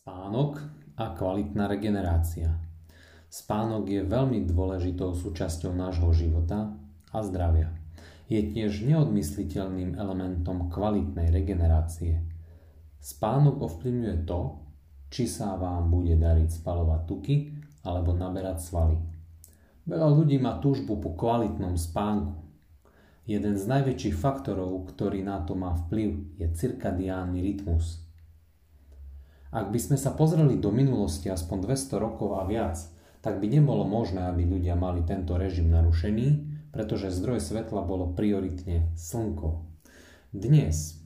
Spánok a kvalitná regenerácia. Spánok je veľmi dôležitou súčasťou nášho života a zdravia. Je tiež neodmysliteľným elementom kvalitnej regenerácie. Spánok ovplyvňuje to, či sa vám bude dariť spalovať tuky alebo naberať svaly. Veľa ľudí má túžbu po kvalitnom spánku. Jeden z najväčších faktorov, ktorý na to má vplyv, je cirkadiánny rytmus – ak by sme sa pozreli do minulosti aspoň 200 rokov a viac, tak by nebolo možné, aby ľudia mali tento režim narušený, pretože zdroj svetla bolo prioritne slnko. Dnes,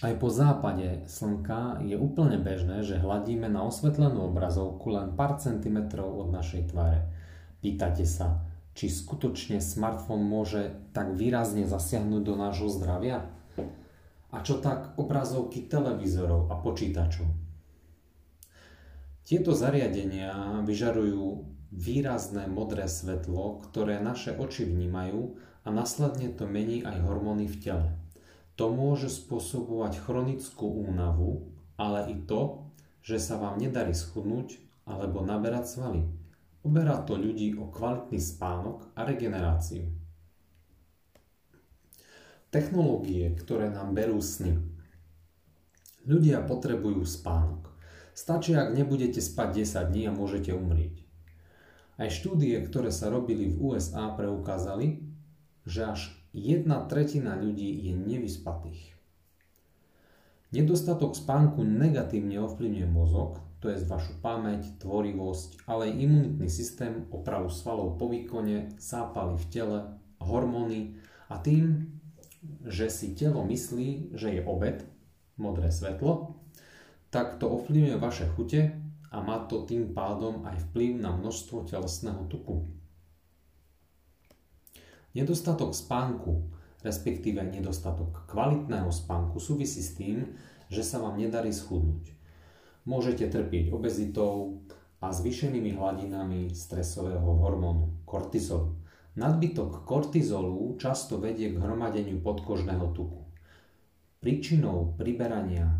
aj po západe slnka je úplne bežné, že hladíme na osvetlenú obrazovku len pár centimetrov od našej tváre. Pýtate sa, či skutočne smartfón môže tak výrazne zasiahnuť do nášho zdravia? A čo tak obrazovky televízorov a počítačov? Tieto zariadenia vyžarujú výrazné modré svetlo, ktoré naše oči vnímajú a následne to mení aj hormóny v tele. To môže spôsobovať chronickú únavu, ale i to, že sa vám nedarí schudnúť alebo naberať svaly. Oberá to ľudí o kvalitný spánok a regeneráciu. Technológie, ktoré nám berú sny. Ľudia potrebujú spánok. Stačí, ak nebudete spať 10 dní a môžete umrieť. Aj štúdie, ktoré sa robili v USA, preukázali, že až jedna tretina ľudí je nevyspatých. Nedostatok spánku negatívne ovplyvňuje mozog, to je vašu pamäť, tvorivosť, ale aj imunitný systém, opravu svalov po výkone, zápaly v tele, hormóny a tým že si telo myslí, že je obed, modré svetlo, tak to ovplyvňuje vaše chute a má to tým pádom aj vplyv na množstvo telesného tuku. Nedostatok spánku, respektíve nedostatok kvalitného spánku súvisí s tým, že sa vám nedarí schudnúť. Môžete trpieť obezitou a zvýšenými hladinami stresového hormónu kortizolu. Nadbytok kortizolu často vedie k hromadeniu podkožného tuku. Príčinou priberania,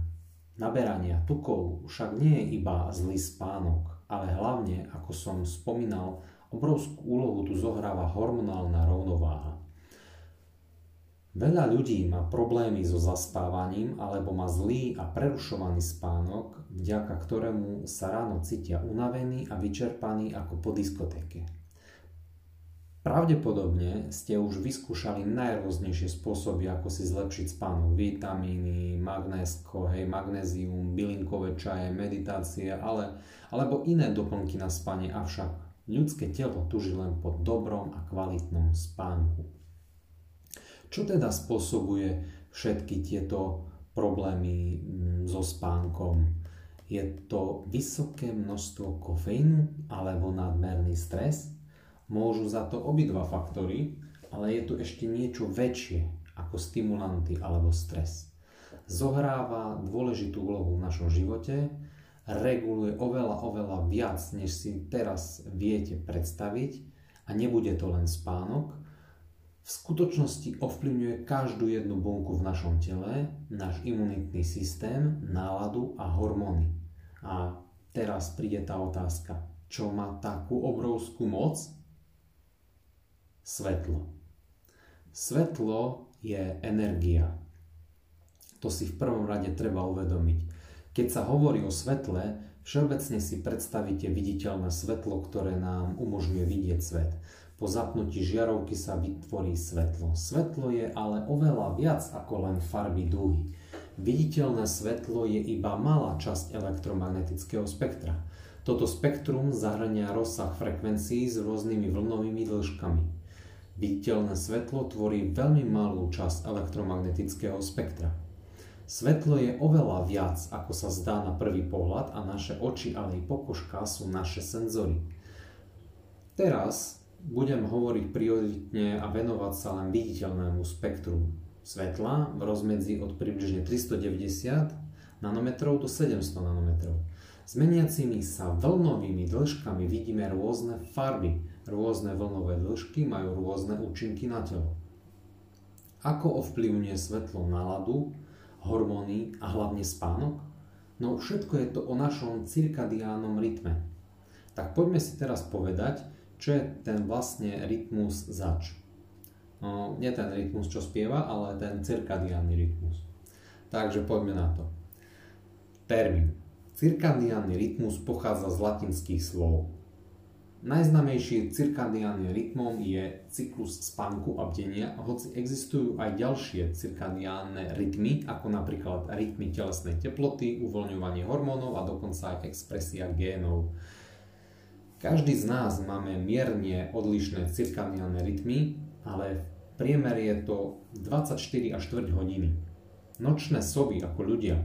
naberania tukov však nie je iba zlý spánok, ale hlavne, ako som spomínal, obrovskú úlohu tu zohráva hormonálna rovnováha. Veľa ľudí má problémy so zaspávaním alebo má zlý a prerušovaný spánok, vďaka ktorému sa ráno cítia unavení a vyčerpaní ako po diskotéke. Pravdepodobne ste už vyskúšali najrôznejšie spôsoby, ako si zlepšiť spánok. Vitamíny, magnésko, hej, magnézium, bylinkové čaje, meditácie, ale, alebo iné doplnky na spanie. Avšak ľudské telo tuží len po dobrom a kvalitnom spánku. Čo teda spôsobuje všetky tieto problémy mm, so spánkom? Je to vysoké množstvo kofeínu alebo nadmerný stres? Môžu za to obidva faktory, ale je tu ešte niečo väčšie ako stimulanty alebo stres. Zohráva dôležitú úlohu v našom živote, reguluje oveľa, oveľa viac, než si teraz viete predstaviť a nebude to len spánok. V skutočnosti ovplyvňuje každú jednu bunku v našom tele, náš imunitný systém, náladu a hormóny. A teraz príde tá otázka, čo má takú obrovskú moc svetlo. Svetlo je energia. To si v prvom rade treba uvedomiť. Keď sa hovorí o svetle, všeobecne si predstavíte viditeľné svetlo, ktoré nám umožňuje vidieť svet. Po zapnutí žiarovky sa vytvorí svetlo. Svetlo je ale oveľa viac ako len farby dúhy. Viditeľné svetlo je iba malá časť elektromagnetického spektra. Toto spektrum zahrania rozsah frekvencií s rôznymi vlnovými dĺžkami. Viditeľné svetlo tvorí veľmi malú časť elektromagnetického spektra. Svetlo je oveľa viac, ako sa zdá na prvý pohľad a naše oči, ale i pokožka sú naše senzory. Teraz budem hovoriť prioritne a venovať sa len viditeľnému spektru svetla v rozmedzi od približne 390 nanometrov do 700 nanometrov. S meniacimi sa vlnovými dĺžkami vidíme rôzne farby, Rôzne vlnové dĺžky majú rôzne účinky na telo. Ako ovplyvňuje svetlo náladu, hormóny a hlavne spánok? No všetko je to o našom cirkadiánnom rytme. Tak poďme si teraz povedať, čo je ten vlastne rytmus zač. No, nie ten rytmus, čo spieva, ale ten cirkadiánny rytmus. Takže poďme na to. Termín. Cirkadiánny rytmus pochádza z latinských slov. Najznamejší cirkadiánnym rytmom je cyklus spánku a bdenia, hoci existujú aj ďalšie cirkadiánne rytmy, ako napríklad rytmy telesnej teploty, uvoľňovanie hormónov a dokonca aj expresia génov. Každý z nás máme mierne odlišné cirkadiánne rytmy, ale v priemer je to 24 až 4 hodiny. Nočné sovy ako ľudia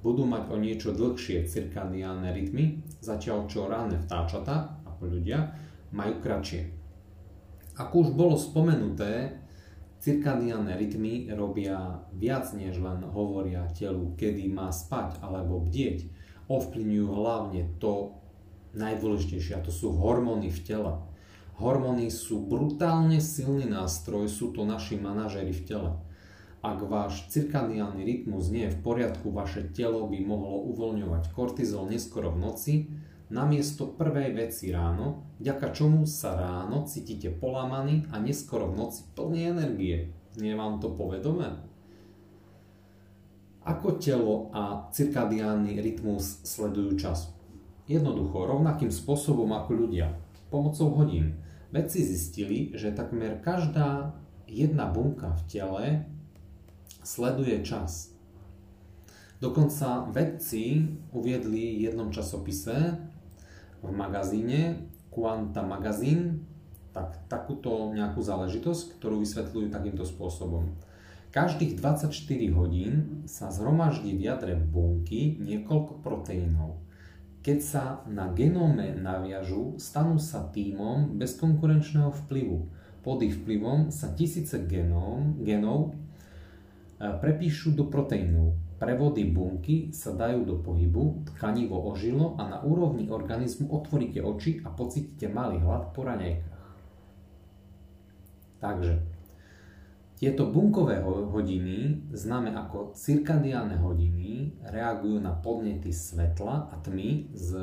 budú mať o niečo dlhšie cirkadiánne rytmy, zatiaľ čo ranné vtáčata ako ľudia, majú kratšie. Ako už bolo spomenuté, cirkadiánne rytmy robia viac než len hovoria telu, kedy má spať alebo bdieť. Ovplyvňujú hlavne to najdôležitejšie, a to sú hormóny v tele. Hormóny sú brutálne silný nástroj, sú to naši manažery v tele. Ak váš cirkadiálny rytmus nie je v poriadku, vaše telo by mohlo uvoľňovať kortizol neskoro v noci, namiesto prvej veci ráno, vďaka čomu sa ráno cítite polamaný a neskoro v noci plný energie. Nie vám to povedomé? Ako telo a cirkadiánny rytmus sledujú čas? Jednoducho, rovnakým spôsobom ako ľudia, pomocou hodín. Vedci zistili, že takmer každá jedna bunka v tele sleduje čas. Dokonca vedci uviedli v jednom časopise, v magazíne Quanta Magazine tak, takúto nejakú záležitosť, ktorú vysvetľujú takýmto spôsobom. Každých 24 hodín sa zhromaždí v jadre bunky niekoľko proteínov. Keď sa na genóme naviažu, stanú sa týmom bez konkurenčného vplyvu. Pod ich vplyvom sa tisíce genóm, genov prepíšu do proteínov. Prevody bunky sa dajú do pohybu, tkanivo ožilo a na úrovni organizmu otvoríte oči a pocítite malý hlad po raňajkách. Takže, tieto bunkové hodiny, známe ako cirkadiálne hodiny, reagujú na podnety svetla a tmy z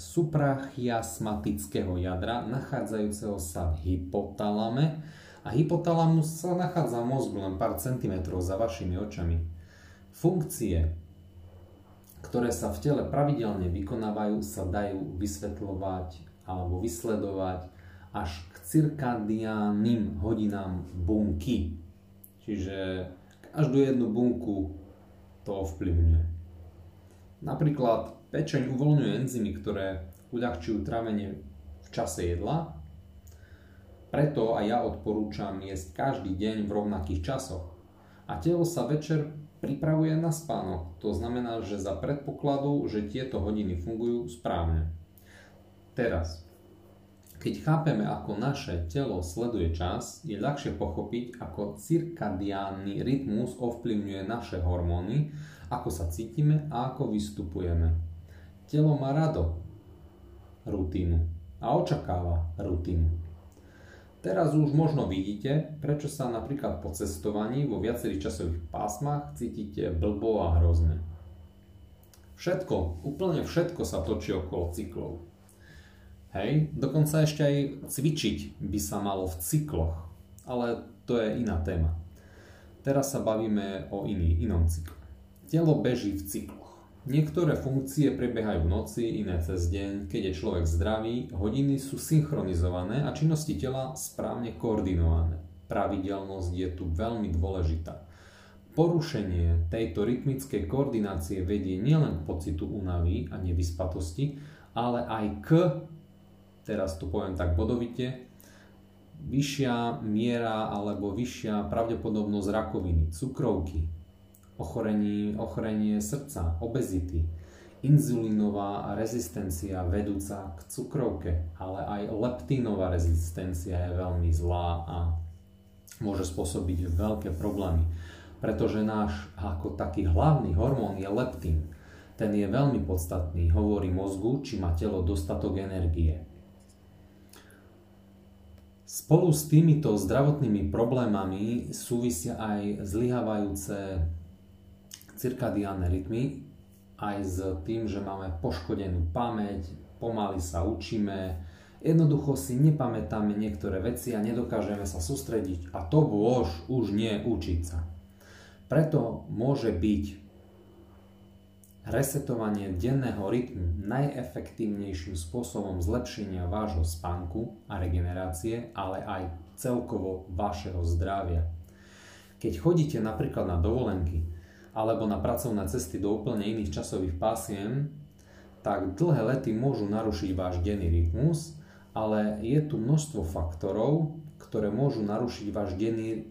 suprachiasmatického jadra nachádzajúceho sa v hypotalame a hypotalamus sa nachádza v mozgu len pár centimetrov za vašimi očami. Funkcie, ktoré sa v tele pravidelne vykonávajú, sa dajú vysvetľovať alebo vysledovať až k cirkadiánnym hodinám bunky. Čiže každú jednu bunku to ovplyvňuje. Napríklad pečeň uvoľňuje enzymy, ktoré uľahčujú trávenie v čase jedla. Preto aj ja odporúčam jesť každý deň v rovnakých časoch. A telo sa večer pripravuje na spánok. To znamená, že za predpokladu, že tieto hodiny fungujú správne. Teraz, keď chápeme, ako naše telo sleduje čas, je ľahšie pochopiť, ako cirkadiánny rytmus ovplyvňuje naše hormóny, ako sa cítime a ako vystupujeme. Telo má rado rutínu a očakáva rutínu. Teraz už možno vidíte, prečo sa napríklad po cestovaní vo viacerých časových pásmach cítite blbo a hrozne. Všetko, úplne všetko sa točí okolo cyklov. Hej, dokonca ešte aj cvičiť by sa malo v cykloch, ale to je iná téma. Teraz sa bavíme o iný, inom cykle. Telo beží v cyklu. Niektoré funkcie prebiehajú v noci, iné cez deň. Keď je človek zdravý, hodiny sú synchronizované a činnosti tela správne koordinované. Pravidelnosť je tu veľmi dôležitá. Porušenie tejto rytmickej koordinácie vedie nielen k pocitu únavy a nevyspatosti, ale aj k, teraz to poviem tak bodovite, vyššia miera alebo vyššia pravdepodobnosť rakoviny, cukrovky, ochorení, ochorenie srdca, obezity, inzulínová rezistencia vedúca k cukrovke, ale aj leptínová rezistencia je veľmi zlá a môže spôsobiť veľké problémy. Pretože náš ako taký hlavný hormón je leptín. Ten je veľmi podstatný, hovorí mozgu, či má telo dostatok energie. Spolu s týmito zdravotnými problémami súvisia aj zlyhávajúce cirkadiálne rytmy aj s tým, že máme poškodenú pamäť, pomaly sa učíme, jednoducho si nepamätáme niektoré veci a nedokážeme sa sústrediť a to bôž už nie učiť sa. Preto môže byť resetovanie denného rytmu najefektívnejším spôsobom zlepšenia vášho spánku a regenerácie, ale aj celkovo vašeho zdravia. Keď chodíte napríklad na dovolenky alebo na pracovné cesty do úplne iných časových pásiem, tak dlhé lety môžu narušiť váš denný rytmus, ale je tu množstvo faktorov, ktoré môžu narušiť váš denný,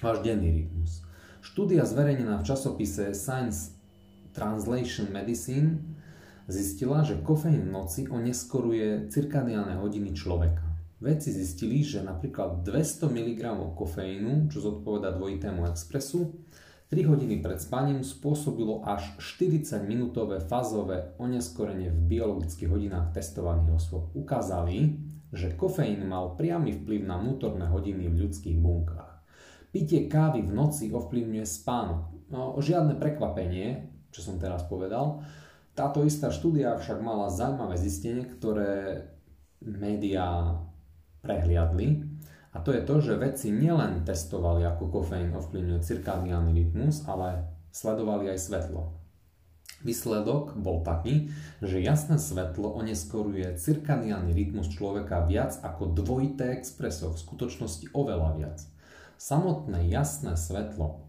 váš denný rytmus. Štúdia zverejnená v časopise Science Translation Medicine zistila, že kofeín v noci oneskoruje cirkadiálne hodiny človeka. Vedci zistili, že napríklad 200 mg kofeínu, čo zodpoveda dvojitému expresu, 3 hodiny pred spaním spôsobilo až 40-minútové fázové oneskorenie v biologických hodinách testovaných osôb. Ukázali, že kofeín mal priamy vplyv na vnútorné hodiny v ľudských bunkách. Pitie kávy v noci ovplyvňuje spánok. No, žiadne prekvapenie, čo som teraz povedal. Táto istá štúdia však mala zaujímavé zistenie, ktoré médiá prehliadli. A to je to, že vedci nielen testovali, ako kofeín ovplyvňuje cirkadiálny rytmus, ale sledovali aj svetlo. Výsledok bol taký, že jasné svetlo oneskoruje cirkadiálny rytmus človeka viac ako dvojité expreso, v skutočnosti oveľa viac. Samotné jasné svetlo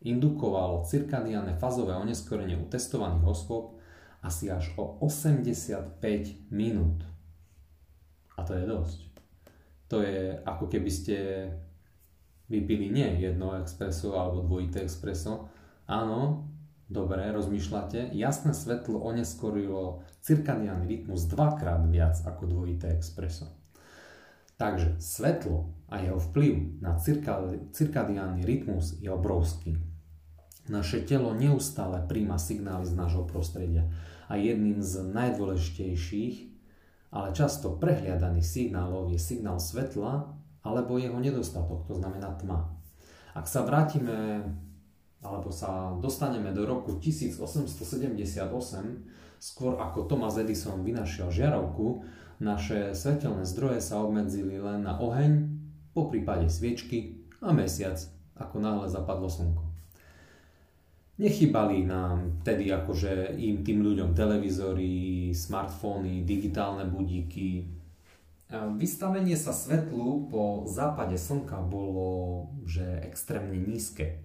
indukovalo cirkadiálne fazové oneskorenie u testovaných osôb asi až o 85 minút. A to je dosť to je ako keby ste vypili nie jedno expreso alebo dvojité expreso. Áno, dobre, rozmýšľate. Jasné svetlo oneskorilo cirkadiálny rytmus dvakrát viac ako dvojité expreso. Takže svetlo a jeho vplyv na cirkadiálny rytmus je obrovský. Naše telo neustále príjma signály z nášho prostredia a jedným z najdôležitejších ale často prehliadaný signálov je signál svetla alebo jeho nedostatok, to znamená tma. Ak sa vrátime alebo sa dostaneme do roku 1878, skôr ako Thomas Edison vynašiel žiarovku, naše svetelné zdroje sa obmedzili len na oheň, po prípade sviečky a mesiac, ako náhle zapadlo slnko. Nechybali nám tedy akože im tým ľuďom televízory, smartfóny, digitálne budíky. Vystavenie sa svetlu po západe slnka bolo že extrémne nízke.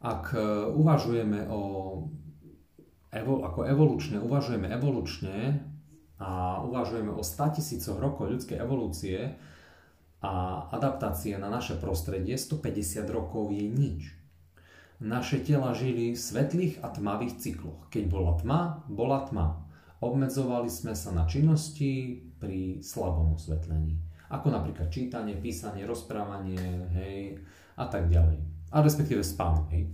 Ak e, uvažujeme o ako evolučne, uvažujeme evolučne a uvažujeme o 100 tisícoch rokov ľudskej evolúcie a adaptácie na naše prostredie, 150 rokov je nič naše tela žili v svetlých a tmavých cykloch. Keď bola tma, bola tma. Obmedzovali sme sa na činnosti pri slabom osvetlení. Ako napríklad čítanie, písanie, rozprávanie, hej, a tak ďalej. A respektíve spánok, hej.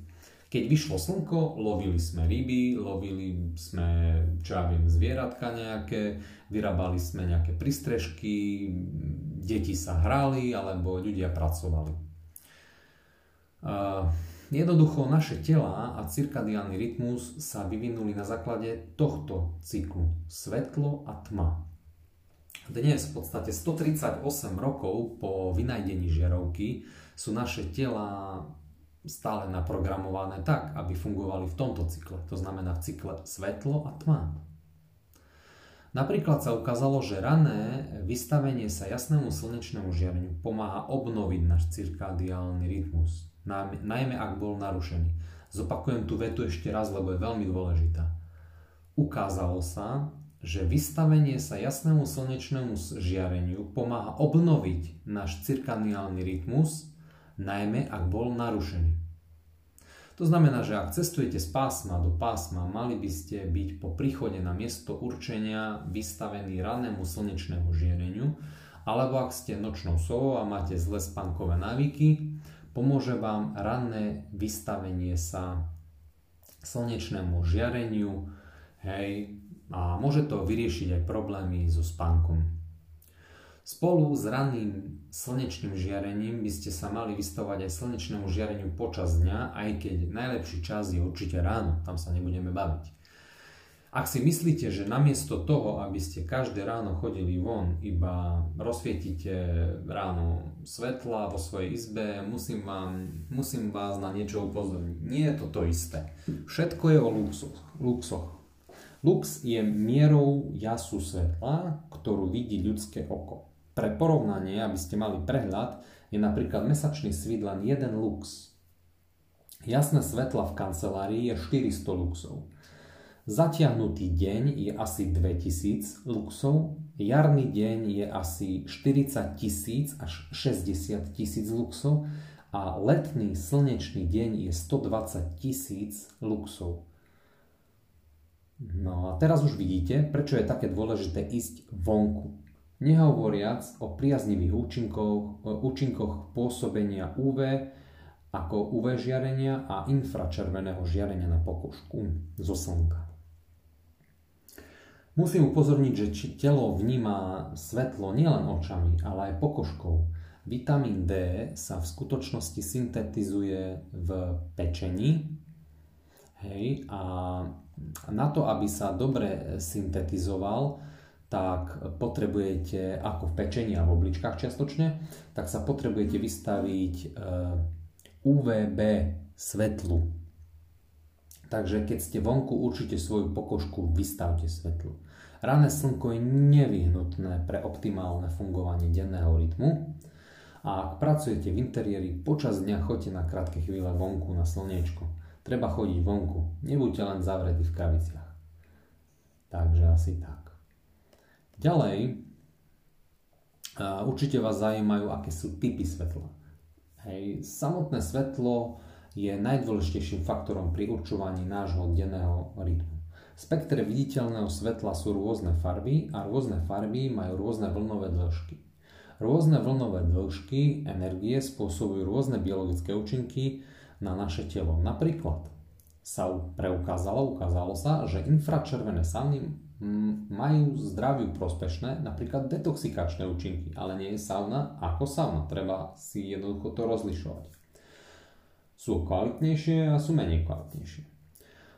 Keď vyšlo slnko, lovili sme ryby, lovili sme, čo ja viem, zvieratka nejaké, vyrábali sme nejaké prístrežky, deti sa hrali, alebo ľudia pracovali. Uh, Jednoducho naše tela a cirkadiálny rytmus sa vyvinuli na základe tohto cyklu svetlo a tma. Dnes v podstate 138 rokov po vynajdení žiarovky sú naše tela stále naprogramované tak, aby fungovali v tomto cykle. To znamená v cykle svetlo a tma. Napríklad sa ukázalo, že rané vystavenie sa jasnému slnečnému žiareniu pomáha obnoviť náš cirkadiálny rytmus najmä ak bol narušený. Zopakujem tú vetu ešte raz, lebo je veľmi dôležitá. Ukázalo sa, že vystavenie sa jasnému slnečnému žiareniu pomáha obnoviť náš cirkadiálny rytmus, najmä ak bol narušený. To znamená, že ak cestujete z pásma do pásma, mali by ste byť po príchode na miesto určenia vystavení ranému slnečnému žiareniu, alebo ak ste nočnou sovou a máte zlé spánkové návyky, Pomôže vám ranné vystavenie sa slnečnému žiareniu, hej, a môže to vyriešiť aj problémy so spánkom. Spolu s ranným slnečným žiarením by ste sa mali vystavať aj slnečnému žiareniu počas dňa, aj keď najlepší čas je určite ráno, tam sa nebudeme baviť. Ak si myslíte, že namiesto toho, aby ste každé ráno chodili von, iba rozsvietite ráno svetla vo svojej izbe, musím, vám, musím vás na niečo upozorniť. Nie je to to isté. Všetko je o luxoch. Lux je mierou jasu svetla, ktorú vidí ľudské oko. Pre porovnanie, aby ste mali prehľad, je napríklad mesačný svit len jeden lux. Jasné svetla v kancelárii je 400 luxov. Zatiahnutý deň je asi 2000 luxov, jarný deň je asi 40 tisíc až 60 tisíc luxov a letný slnečný deň je 120 tisíc luxov. No a teraz už vidíte, prečo je také dôležité ísť vonku. Nehovoriac o priaznivých účinkoch, účinkoch pôsobenia UV ako UV žiarenia a infračerveného žiarenia na pokožku zo slnka. Musím upozorniť, že telo vníma svetlo nielen očami, ale aj pokožkou. Vitamín D sa v skutočnosti syntetizuje v pečení hej, a na to, aby sa dobre syntetizoval, tak potrebujete, ako v pečení a v obličkách čiastočne, tak sa potrebujete vystaviť e, UVB svetlu. Takže keď ste vonku, určite svoju pokožku vystavte svetlu. Ranné slnko je nevyhnutné pre optimálne fungovanie denného rytmu. A ak pracujete v interiéri, počas dňa choďte na krátke chvíle vonku na slniečko. Treba chodiť vonku, nebuďte len zavretí v kraviciach. Takže asi tak. Ďalej, určite vás zaujímajú, aké sú typy svetla. Hej, samotné svetlo je najdôležitejším faktorom pri určovaní nášho denného rytmu. Spektre viditeľného svetla sú rôzne farby a rôzne farby majú rôzne vlnové dĺžky. Rôzne vlnové dĺžky energie spôsobujú rôzne biologické účinky na naše telo. Napríklad sa preukázalo, ukázalo sa, že infračervené sauny majú zdraviu prospešné, napríklad detoxikačné účinky, ale nie je sauna ako sauna. Treba si jednoducho to rozlišovať. Sú kvalitnejšie a sú menej kvalitnejšie.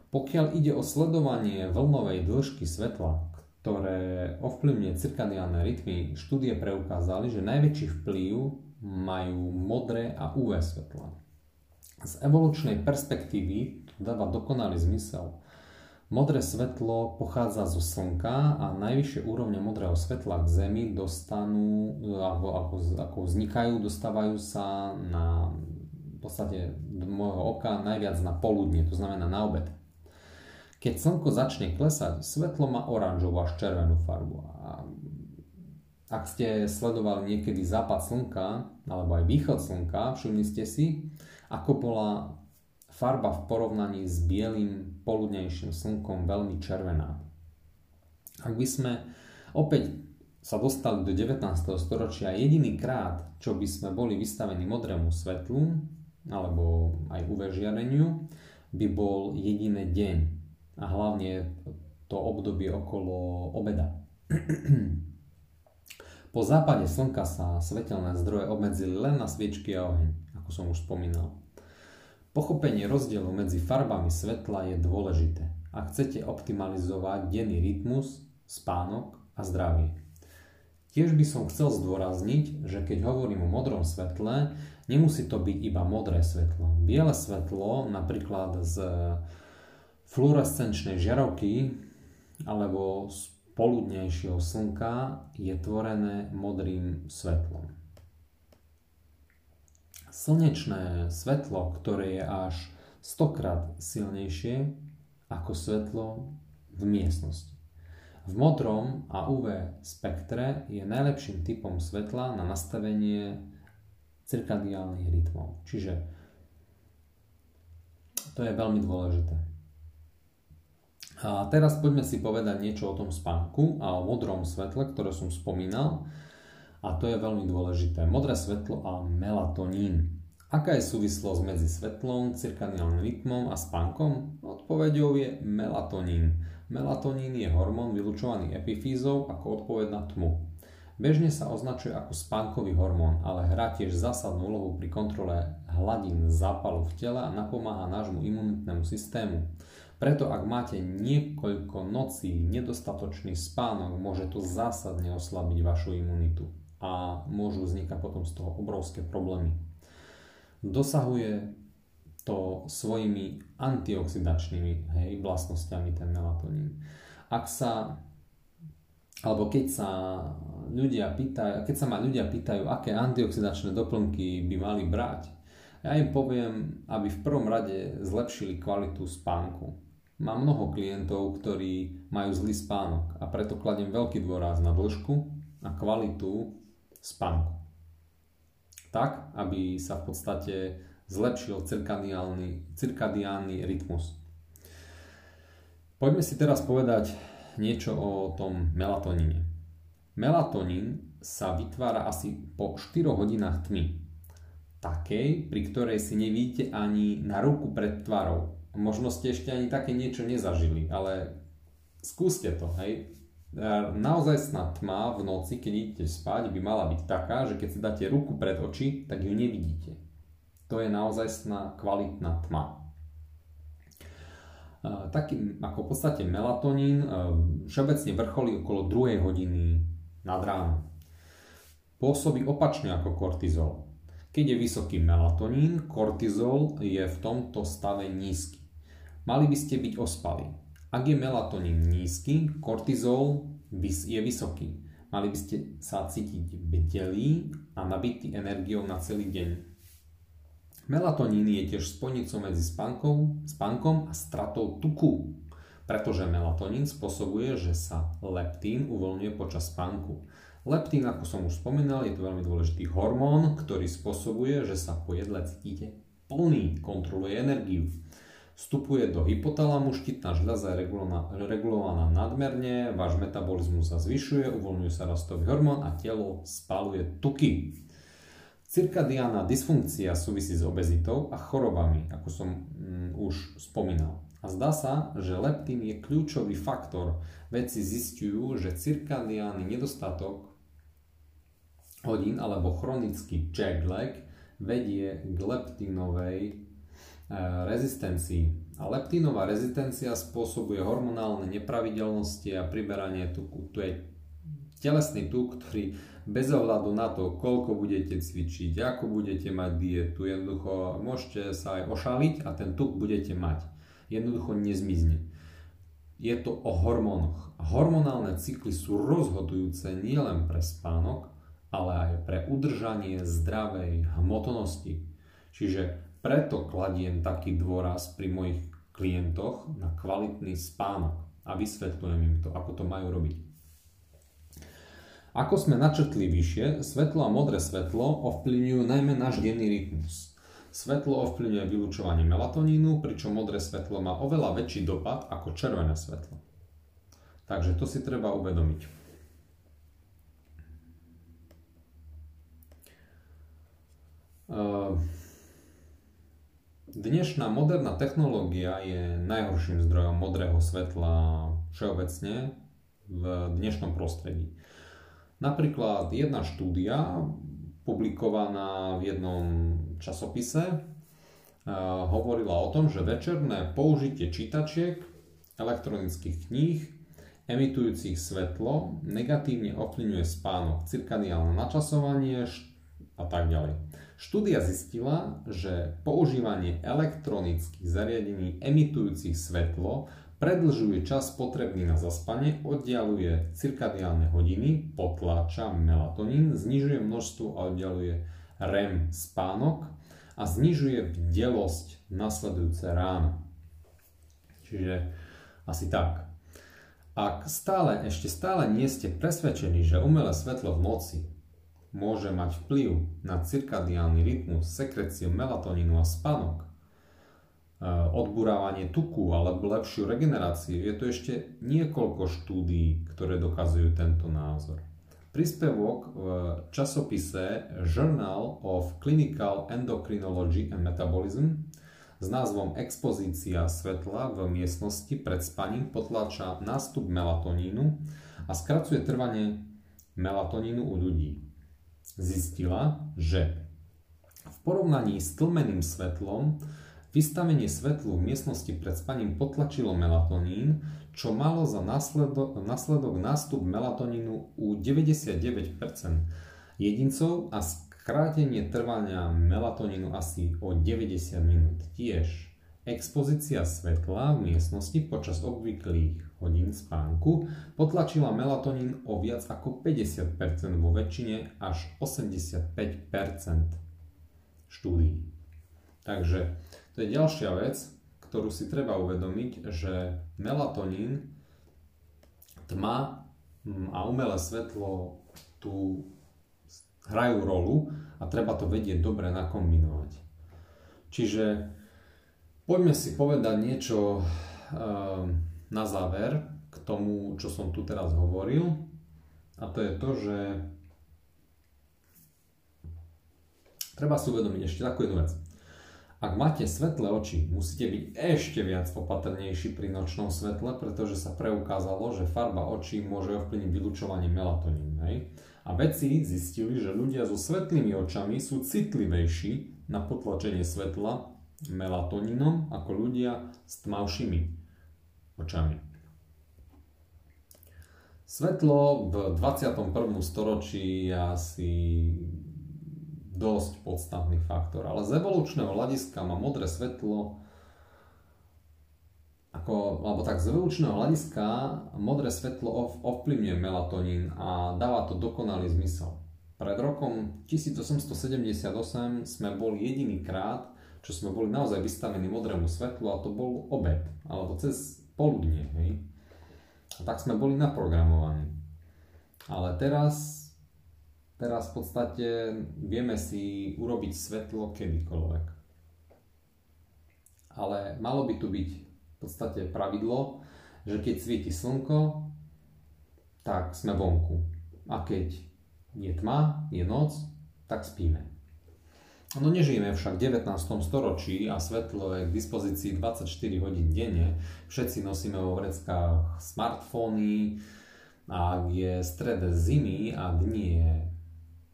Pokiaľ ide o sledovanie vlnovej dĺžky svetla, ktoré ovplyvňuje cirkadiálne rytmy, štúdie preukázali, že najväčší vplyv majú modré a UV svetla. Z evolučnej perspektívy to dáva dokonalý zmysel, Modré svetlo pochádza zo Slnka a najvyššie úrovne modrého svetla k Zemi dostanú, alebo ako, ako vznikajú, dostávajú sa na podstate do môjho oka najviac na poludne, to znamená na obed. Keď slnko začne klesať, svetlo má oranžovú až červenú farbu. A ak ste sledovali niekedy západ slnka, alebo aj východ slnka, všimli ste si, ako bola farba v porovnaní s bielým poludnejším slnkom veľmi červená. Ak by sme opäť sa dostali do 19. storočia, jediný krát, čo by sme boli vystavení modrému svetlu, alebo aj UV by bol jediný deň. A hlavne to obdobie okolo obeda. po západe slnka sa svetelné zdroje obmedzili len na sviečky a oheň, ako som už spomínal. Pochopenie rozdielu medzi farbami svetla je dôležité, ak chcete optimalizovať denný rytmus, spánok a zdravie. Tiež by som chcel zdôrazniť, že keď hovorím o modrom svetle, nemusí to byť iba modré svetlo. Biele svetlo, napríklad z fluorescenčnej žiarovky alebo z poludnejšieho slnka, je tvorené modrým svetlom. Slnečné svetlo, ktoré je až 100 krát silnejšie ako svetlo v miestnosti. V modrom a UV spektre je najlepším typom svetla na nastavenie cirkadiálnych rytmov. Čiže to je veľmi dôležité. A teraz poďme si povedať niečo o tom spánku a o modrom svetle, ktoré som spomínal. A to je veľmi dôležité. Modré svetlo a melatonín. Aká je súvislosť medzi svetlom, cirkadiálnym rytmom a spánkom? Odpovedou je melatonín. Melatonín je hormón vylučovaný epifízou ako odpoveď na tmu. Bežne sa označuje ako spánkový hormón, ale hrá tiež zásadnú úlohu pri kontrole hladín zápalu v tele a napomáha nášmu imunitnému systému. Preto ak máte niekoľko nocí nedostatočný spánok, môže to zásadne oslabiť vašu imunitu a môžu vznikať potom z toho obrovské problémy. Dosahuje to svojimi antioxidačnými hej, vlastnosťami ten melatonín. Ak sa alebo keď sa ľudia pýtajú, keď sa ma ľudia pýtajú, aké antioxidačné doplnky by mali brať, ja im poviem, aby v prvom rade zlepšili kvalitu spánku. Mám mnoho klientov, ktorí majú zlý spánok a preto kladiem veľký dôraz na dĺžku a kvalitu spánku. Tak, aby sa v podstate zlepšil cirkadiálny, cirkadiálny rytmus. Poďme si teraz povedať niečo o tom melatoníne. Melatonín sa vytvára asi po 4 hodinách tmy. Takej, pri ktorej si nevidíte ani na ruku pred tvarou. Možno ste ešte ani také niečo nezažili, ale skúste to, hej. Naozaj snad tma v noci, keď idete spať, by mala byť taká, že keď si dáte ruku pred oči, tak ju nevidíte. To je naozaj sná kvalitná tma taký ako v podstate melatonín všeobecne vrcholí okolo 2 hodiny nad ráno. Pôsobí opačne ako kortizol. Keď je vysoký melatonín, kortizol je v tomto stave nízky. Mali by ste byť ospali. Ak je melatonín nízky, kortizol je vysoký. Mali by ste sa cítiť bdelí a nabitý energiou na celý deň. Melatonín je tiež spojenicou medzi spánkom, spánkom a stratou tuku, pretože melatonín spôsobuje, že sa leptín uvoľňuje počas spánku. Leptín, ako som už spomínal, je to veľmi dôležitý hormón, ktorý spôsobuje, že sa po jedle cítite plný, kontroluje energiu. Vstupuje do hypotalamu, štítna žľaza je regulovaná nadmerne, váš metabolizmus sa zvyšuje, uvoľňuje sa rastový hormón a telo spaluje tuky. Cirkadiálna dysfunkcia súvisí s obezitou a chorobami, ako som mm, už spomínal. A zdá sa, že leptín je kľúčový faktor. Vedci zistujú, že cirkadiálny nedostatok hodín alebo chronický jet lag vedie k leptínovej e, rezistencii. A leptínová rezistencia spôsobuje hormonálne nepravidelnosti a priberanie tuku. To je telesný tuk, ktorý bez ohľadu na to, koľko budete cvičiť, ako budete mať dietu, jednoducho môžete sa aj ošaliť a ten tuk budete mať. Jednoducho nezmizne. Je to o hormónoch. Hormonálne cykly sú rozhodujúce nielen pre spánok, ale aj pre udržanie zdravej hmotnosti. Čiže preto kladiem taký dôraz pri mojich klientoch na kvalitný spánok a vysvetľujem im to, ako to majú robiť. Ako sme načrtli vyššie, svetlo a modré svetlo ovplyvňujú najmä náš denný rytmus. Svetlo ovplyvňuje vylúčovanie melatonínu, pričom modré svetlo má oveľa väčší dopad ako červené svetlo. Takže to si treba uvedomiť. Ehm, dnešná moderná technológia je najhorším zdrojom modrého svetla všeobecne v dnešnom prostredí. Napríklad jedna štúdia publikovaná v jednom časopise eh, hovorila o tom, že večerné použitie čítačiek, elektronických kníh, emitujúcich svetlo negatívne ovplyvňuje spánok, cirkadiálne načasovanie a tak ďalej. Štúdia zistila, že používanie elektronických zariadení emitujúcich svetlo predlžuje čas potrebný na zaspanie, oddialuje cirkadiálne hodiny, potláča melatonín, znižuje množstvo a oddialuje REM spánok a znižuje vdelosť nasledujúce ráno. Čiže asi tak. Ak stále, ešte stále nie ste presvedčení, že umelé svetlo v noci môže mať vplyv na cirkadiálny rytmus, sekreciu melatonínu a spánok, odburávanie tuku alebo lepšiu regeneráciu, je tu ešte niekoľko štúdií, ktoré dokazujú tento názor. Príspevok v časopise Journal of Clinical Endocrinology and Metabolism s názvom Expozícia svetla v miestnosti pred spaním potláča nástup melatonínu a skracuje trvanie melatonínu u ľudí. Zistila, že v porovnaní s tlmeným svetlom vystavenie svetlu v miestnosti pred spaním potlačilo melatonín, čo malo za následok, následok nástup melatonínu u 99% jedincov a skrátenie trvania melatonínu asi o 90 minút. Tiež expozícia svetla v miestnosti počas obvyklých hodín spánku potlačila melatonín o viac ako 50% vo väčšine až 85% štúdií. Takže to je ďalšia vec, ktorú si treba uvedomiť, že melatonín, tma mm, a umelé svetlo tu hrajú rolu a treba to vedieť dobre nakombinovať. Čiže poďme si povedať niečo ehm, na záver k tomu, čo som tu teraz hovoril. A to je to, že treba si uvedomiť ešte takú jednu vec. Ak máte svetlé oči, musíte byť ešte viac opatrnejší pri nočnom svetle, pretože sa preukázalo, že farba očí môže ovplyvniť vylučovanie melatonínu. A vedci zistili, že ľudia so svetlými očami sú citlivejší na potlačenie svetla melatonínom ako ľudia s tmavšími očami. Svetlo v 21. storočí je asi dosť podstatný faktor, ale z evolučného hľadiska má modré svetlo ako, alebo tak z evolučného hľadiska modré svetlo ovplyvňuje melatonín a dáva to dokonalý zmysel. Pred rokom 1878 sme boli jediný krát, čo sme boli naozaj vystavení modrému svetlu a to bol obed, alebo cez poludnie. Hej? A tak sme boli naprogramovaní. Ale teraz, teraz v podstate vieme si urobiť svetlo kedykoľvek. Ale malo by tu byť podstate pravidlo, že keď svieti slnko, tak sme vonku. A keď je tma, je noc, tak spíme. No nežijeme však v 19. storočí a svetlo je k dispozícii 24 hodín denne. Všetci nosíme vo vreckách smartfóny a ak je stred zimy a dní je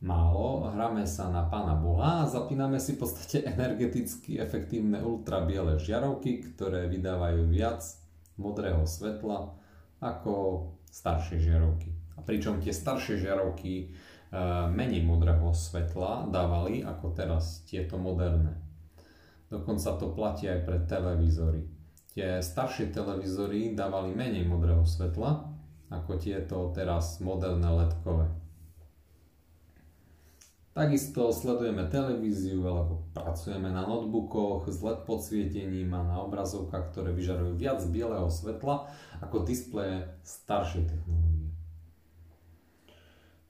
málo, hráme sa na Pána Boha a zapíname si v podstate energeticky efektívne ultrabiele žiarovky, ktoré vydávajú viac modrého svetla ako staršie žiarovky. A pričom tie staršie žiarovky e, menej modrého svetla dávali ako teraz tieto moderné. Dokonca to platí aj pre televízory. Tie staršie televízory dávali menej modrého svetla ako tieto teraz moderné ledkové. Takisto sledujeme televíziu alebo pracujeme na notebookoch s LED podsvietením a na obrazovkách, ktoré vyžarujú viac bieleho svetla ako displeje staršej technológie.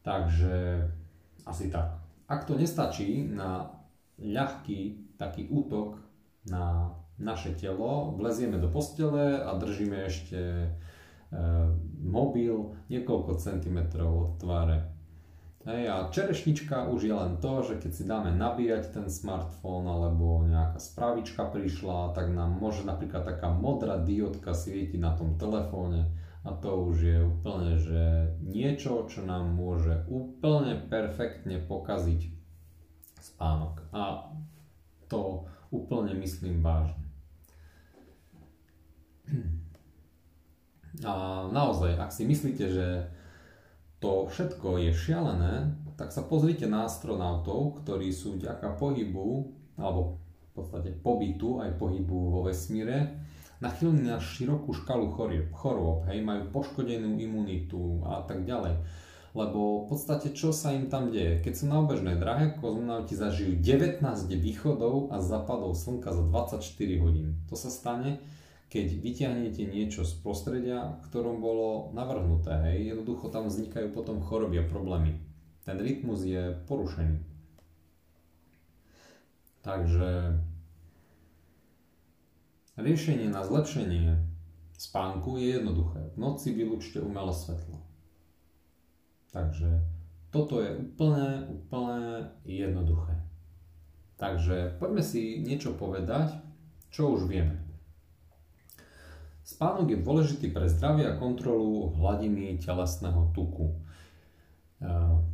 Takže asi tak. Ak to nestačí na ľahký taký útok na naše telo, vlezieme do postele a držíme ešte e, mobil niekoľko centimetrov od tváre Hej, a čerešnička už je len to, že keď si dáme nabíjať ten smartfón alebo nejaká správička prišla, tak nám môže napríklad taká modrá diodka svietiť na tom telefóne a to už je úplne, že niečo, čo nám môže úplne perfektne pokaziť spánok. A to úplne myslím vážne. A naozaj, ak si myslíte, že to všetko je šialené, tak sa pozrite na astronautov, ktorí sú vďaka pohybu, alebo v podstate pobytu aj pohybu vo vesmíre, nachylní na širokú škalu chorôb, chorôb hej, majú poškodenú imunitu a tak ďalej. Lebo v podstate čo sa im tam deje? Keď sú na obežnej drahe, kozmonauti zažijú 19 východov a západov slnka za 24 hodín. To sa stane, keď vyťahnete niečo z prostredia, ktorom bolo navrhnuté, hej, jednoducho tam vznikajú potom choroby a problémy. Ten rytmus je porušený. Takže riešenie na zlepšenie spánku je jednoduché. V noci vylúčte umelé svetlo. Takže toto je úplne, úplne jednoduché. Takže poďme si niečo povedať, čo už vieme. Spánok je dôležitý pre zdravie a kontrolu hladiny telesného tuku.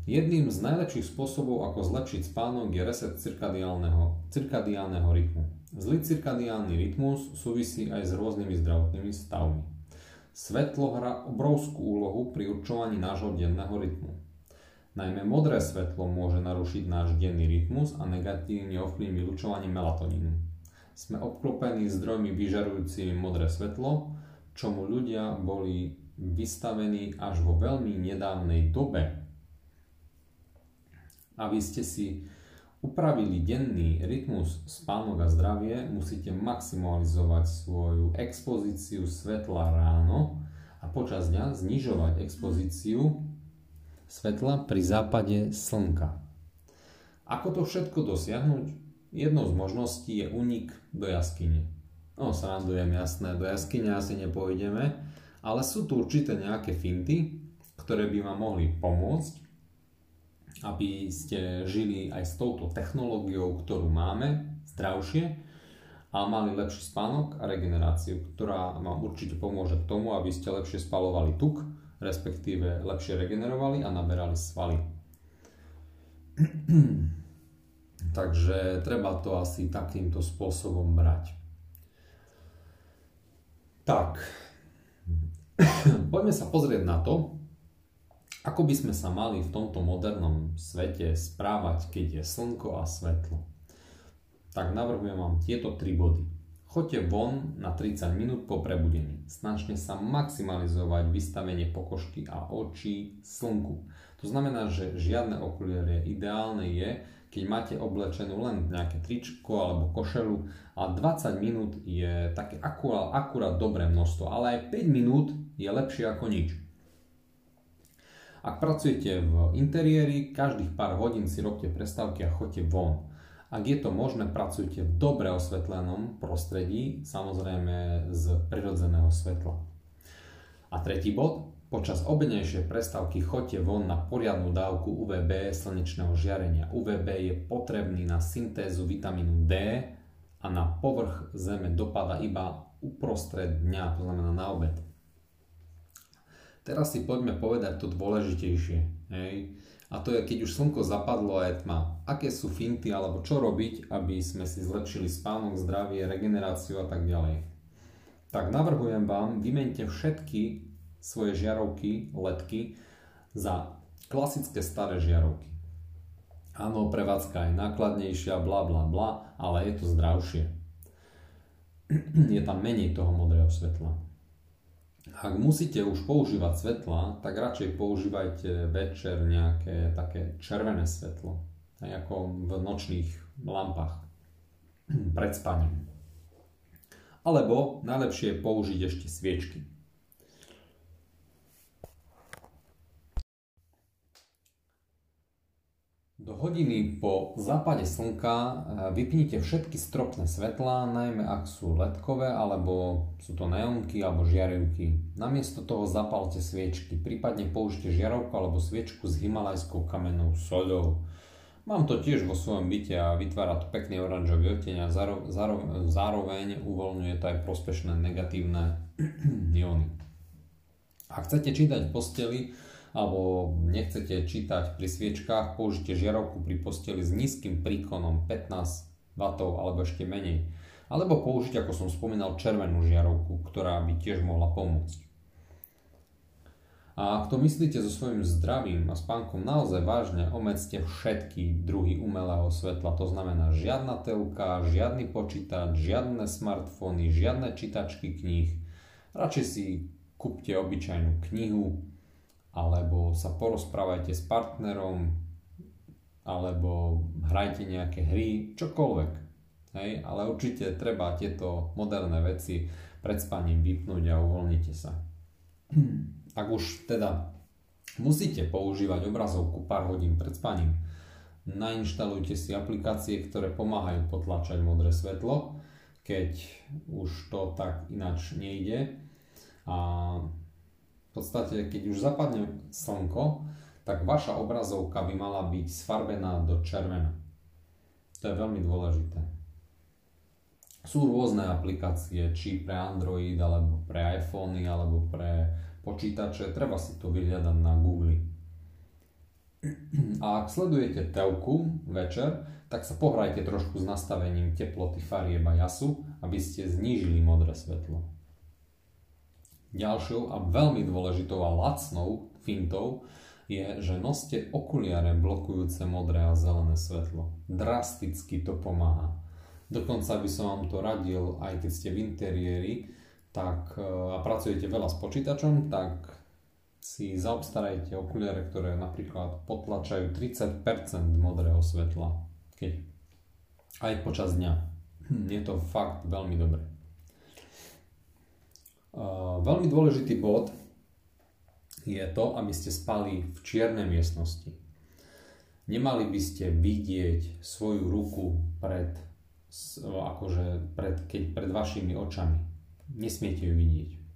Jedným z najlepších spôsobov, ako zlepšiť spánok, je reset cirkadiálneho, cirkadiálneho rytmu. Zlý cirkadiálny rytmus súvisí aj s rôznymi zdravotnými stavmi. Svetlo hrá obrovskú úlohu pri určovaní nášho denného rytmu. Najmä modré svetlo môže narušiť náš denný rytmus a negatívne ovplyvniť vylučovanie melatonínu. Sme obklopení zdrojmi vyžarujúcimi modré svetlo, čomu ľudia boli vystavení až vo veľmi nedávnej dobe aby ste si upravili denný rytmus spánok a zdravie, musíte maximalizovať svoju expozíciu svetla ráno a počas dňa znižovať expozíciu svetla pri západe slnka. Ako to všetko dosiahnuť? Jednou z možností je unik do jaskyne. No, srandujem, jasné, do jaskyne asi nepôjdeme, ale sú tu určité nejaké finty, ktoré by vám mohli pomôcť aby ste žili aj s touto technológiou, ktorú máme, zdravšie a mali lepší spánok a regeneráciu, ktorá vám určite pomôže k tomu, aby ste lepšie spalovali tuk, respektíve lepšie regenerovali a naberali svaly. Takže treba to asi takýmto spôsobom brať. Tak, poďme sa pozrieť na to, ako by sme sa mali v tomto modernom svete správať, keď je slnko a svetlo? Tak navrhujem vám tieto tri body. Choďte von na 30 minút po prebudení. Snažte sa maximalizovať vystavenie pokožky a očí slnku. To znamená, že žiadne okuliare ideálne je, keď máte oblečenú len nejaké tričko alebo košelu a 20 minút je také akurát, akurát dobré množstvo, ale aj 5 minút je lepšie ako nič. Ak pracujete v interiéri, každých pár hodín si robte prestávky a choďte von. Ak je to možné, pracujte v dobre osvetlenom prostredí, samozrejme z prirodzeného svetla. A tretí bod, počas obednejšej prestávky choďte von na poriadnu dávku UVB slnečného žiarenia. UVB je potrebný na syntézu vitamínu D a na povrch Zeme dopada iba uprostred dňa, to znamená na obed. Teraz si poďme povedať to dôležitejšie. Hej? A to je, keď už slnko zapadlo a je tma. Aké sú finty alebo čo robiť, aby sme si zlepšili spánok, zdravie, regeneráciu a tak ďalej. Tak navrhujem vám, vymente všetky svoje žiarovky, ledky za klasické staré žiarovky. Áno, prevádzka je nákladnejšia, bla bla bla, ale je to zdravšie. Je tam menej toho modrého svetla. Ak musíte už používať svetla, tak radšej používajte večer nejaké také červené svetlo, ako v nočných lampách pred spaním. Alebo najlepšie je použiť ešte sviečky. Do hodiny po západe slnka eh, vypnite všetky stropné svetlá, najmä ak sú ledkové, alebo sú to neonky alebo žiarivky. Namiesto toho zapalte sviečky, prípadne použite žiarovku alebo sviečku s himalajskou kamennou soľou. Mám to tiež vo svojom byte a vytvára to pekný oranžový oteň a zároveň uvoľňuje to aj prospešné negatívne ióny. Ak chcete čítať v posteli, alebo nechcete čítať pri sviečkách, použite žiarovku pri posteli s nízkym príkonom 15 W alebo ešte menej. Alebo použiť, ako som spomínal, červenú žiarovku, ktorá by tiež mohla pomôcť. A ak to myslíte so svojím zdravím a spánkom naozaj vážne, omedzte všetky druhy umelého svetla. To znamená žiadna telka, žiadny počítač, žiadne smartfóny, žiadne čítačky kníh. Radšej si kúpte obyčajnú knihu, alebo sa porozprávajte s partnerom, alebo hrajte nejaké hry, čokoľvek. Hej? Ale určite treba tieto moderné veci pred spaním vypnúť a uvoľnite sa. Ak už teda musíte používať obrazovku pár hodín pred spaním, nainštalujte si aplikácie, ktoré pomáhajú potlačať modré svetlo, keď už to tak ináč nejde. A podstate, keď už zapadne slnko, tak vaša obrazovka by mala byť sfarbená do červena. To je veľmi dôležité. Sú rôzne aplikácie, či pre Android, alebo pre iPhony, alebo pre počítače. Treba si to vyhľadať na Google. A ak sledujete telku večer, tak sa pohrajte trošku s nastavením teploty farieb a jasu, aby ste znížili modré svetlo. Ďalšou a veľmi dôležitou a lacnou fintou je, že noste okuliare blokujúce modré a zelené svetlo. Drasticky to pomáha. Dokonca by som vám to radil, aj keď ste v interiéri tak, e, a pracujete veľa s počítačom, tak si zaobstarajte okuliare, ktoré napríklad potlačajú 30% modrého svetla. Keď aj počas dňa. Hm, je to fakt veľmi dobré. Veľmi dôležitý bod je to, aby ste spali v čiernej miestnosti. Nemali by ste vidieť svoju ruku pred, akože pred, keď pred vašimi očami. Nesmiete ju vidieť.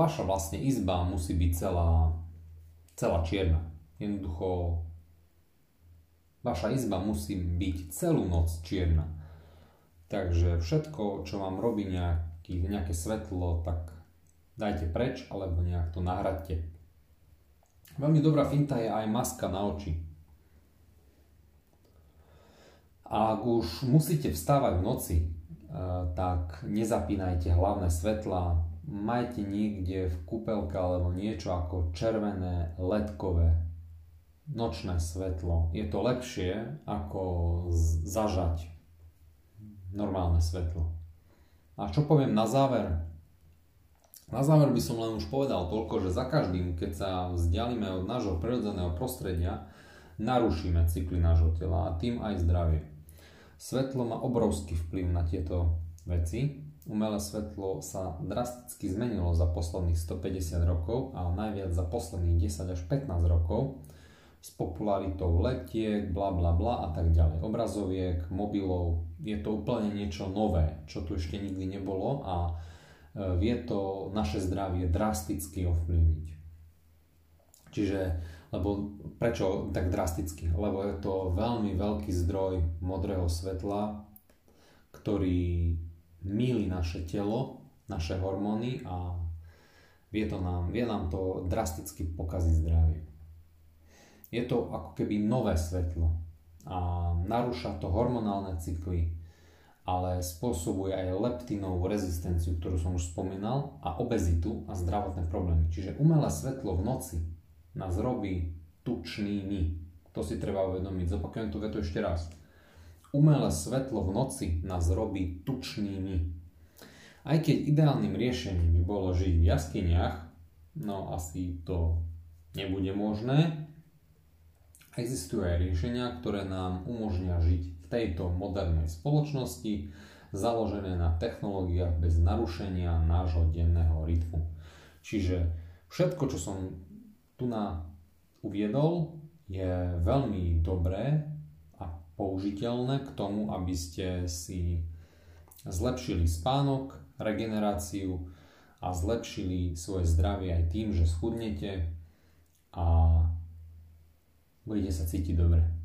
vaša vlastne izba musí byť celá, celá čierna. Jednoducho vaša izba musí byť celú noc čierna. Takže všetko, čo vám robí nejaký, nejaké svetlo, tak dajte preč alebo nejak to nahradte. Veľmi dobrá finta je aj maska na oči. A ak už musíte vstávať v noci, eh, tak nezapínajte hlavné svetla, majte niekde v kúpelke alebo niečo ako červené ledkové nočné svetlo. Je to lepšie ako zažať normálne svetlo. A čo poviem na záver? Na záver by som len už povedal toľko, že za každým, keď sa vzdialíme od nášho prirodzeného prostredia, narušíme cykly nášho tela a tým aj zdravie. Svetlo má obrovský vplyv na tieto veci Umelé svetlo sa drasticky zmenilo za posledných 150 rokov a najviac za posledných 10 až 15 rokov s popularitou letiek, bla bla bla a tak ďalej. Obrazoviek, mobilov, je to úplne niečo nové, čo tu ešte nikdy nebolo a e, vie to naše zdravie drasticky ovplyvniť. Čiže, lebo prečo tak drasticky? Lebo je to veľmi veľký zdroj modrého svetla, ktorý míli naše telo, naše hormóny a vie, to nám, vie nám to drasticky pokaziť zdravie. Je to ako keby nové svetlo a narúša to hormonálne cykly, ale spôsobuje aj leptinovú rezistenciu, ktorú som už spomínal, a obezitu a zdravotné problémy. Čiže umelé svetlo v noci nás robí tučnými. To si treba uvedomiť. Zopakujem tú vetu ešte raz. Umelé svetlo v noci nás robí tučnými. Aj keď ideálnym riešením by bolo žiť v jaskyniach, no asi to nebude možné, existujú aj riešenia, ktoré nám umožnia žiť v tejto modernej spoločnosti, založené na technológiách bez narušenia nášho denného rytmu. Čiže všetko, čo som tu na uviedol, je veľmi dobré použiteľné k tomu, aby ste si zlepšili spánok, regeneráciu a zlepšili svoje zdravie aj tým, že schudnete a budete sa cítiť dobre.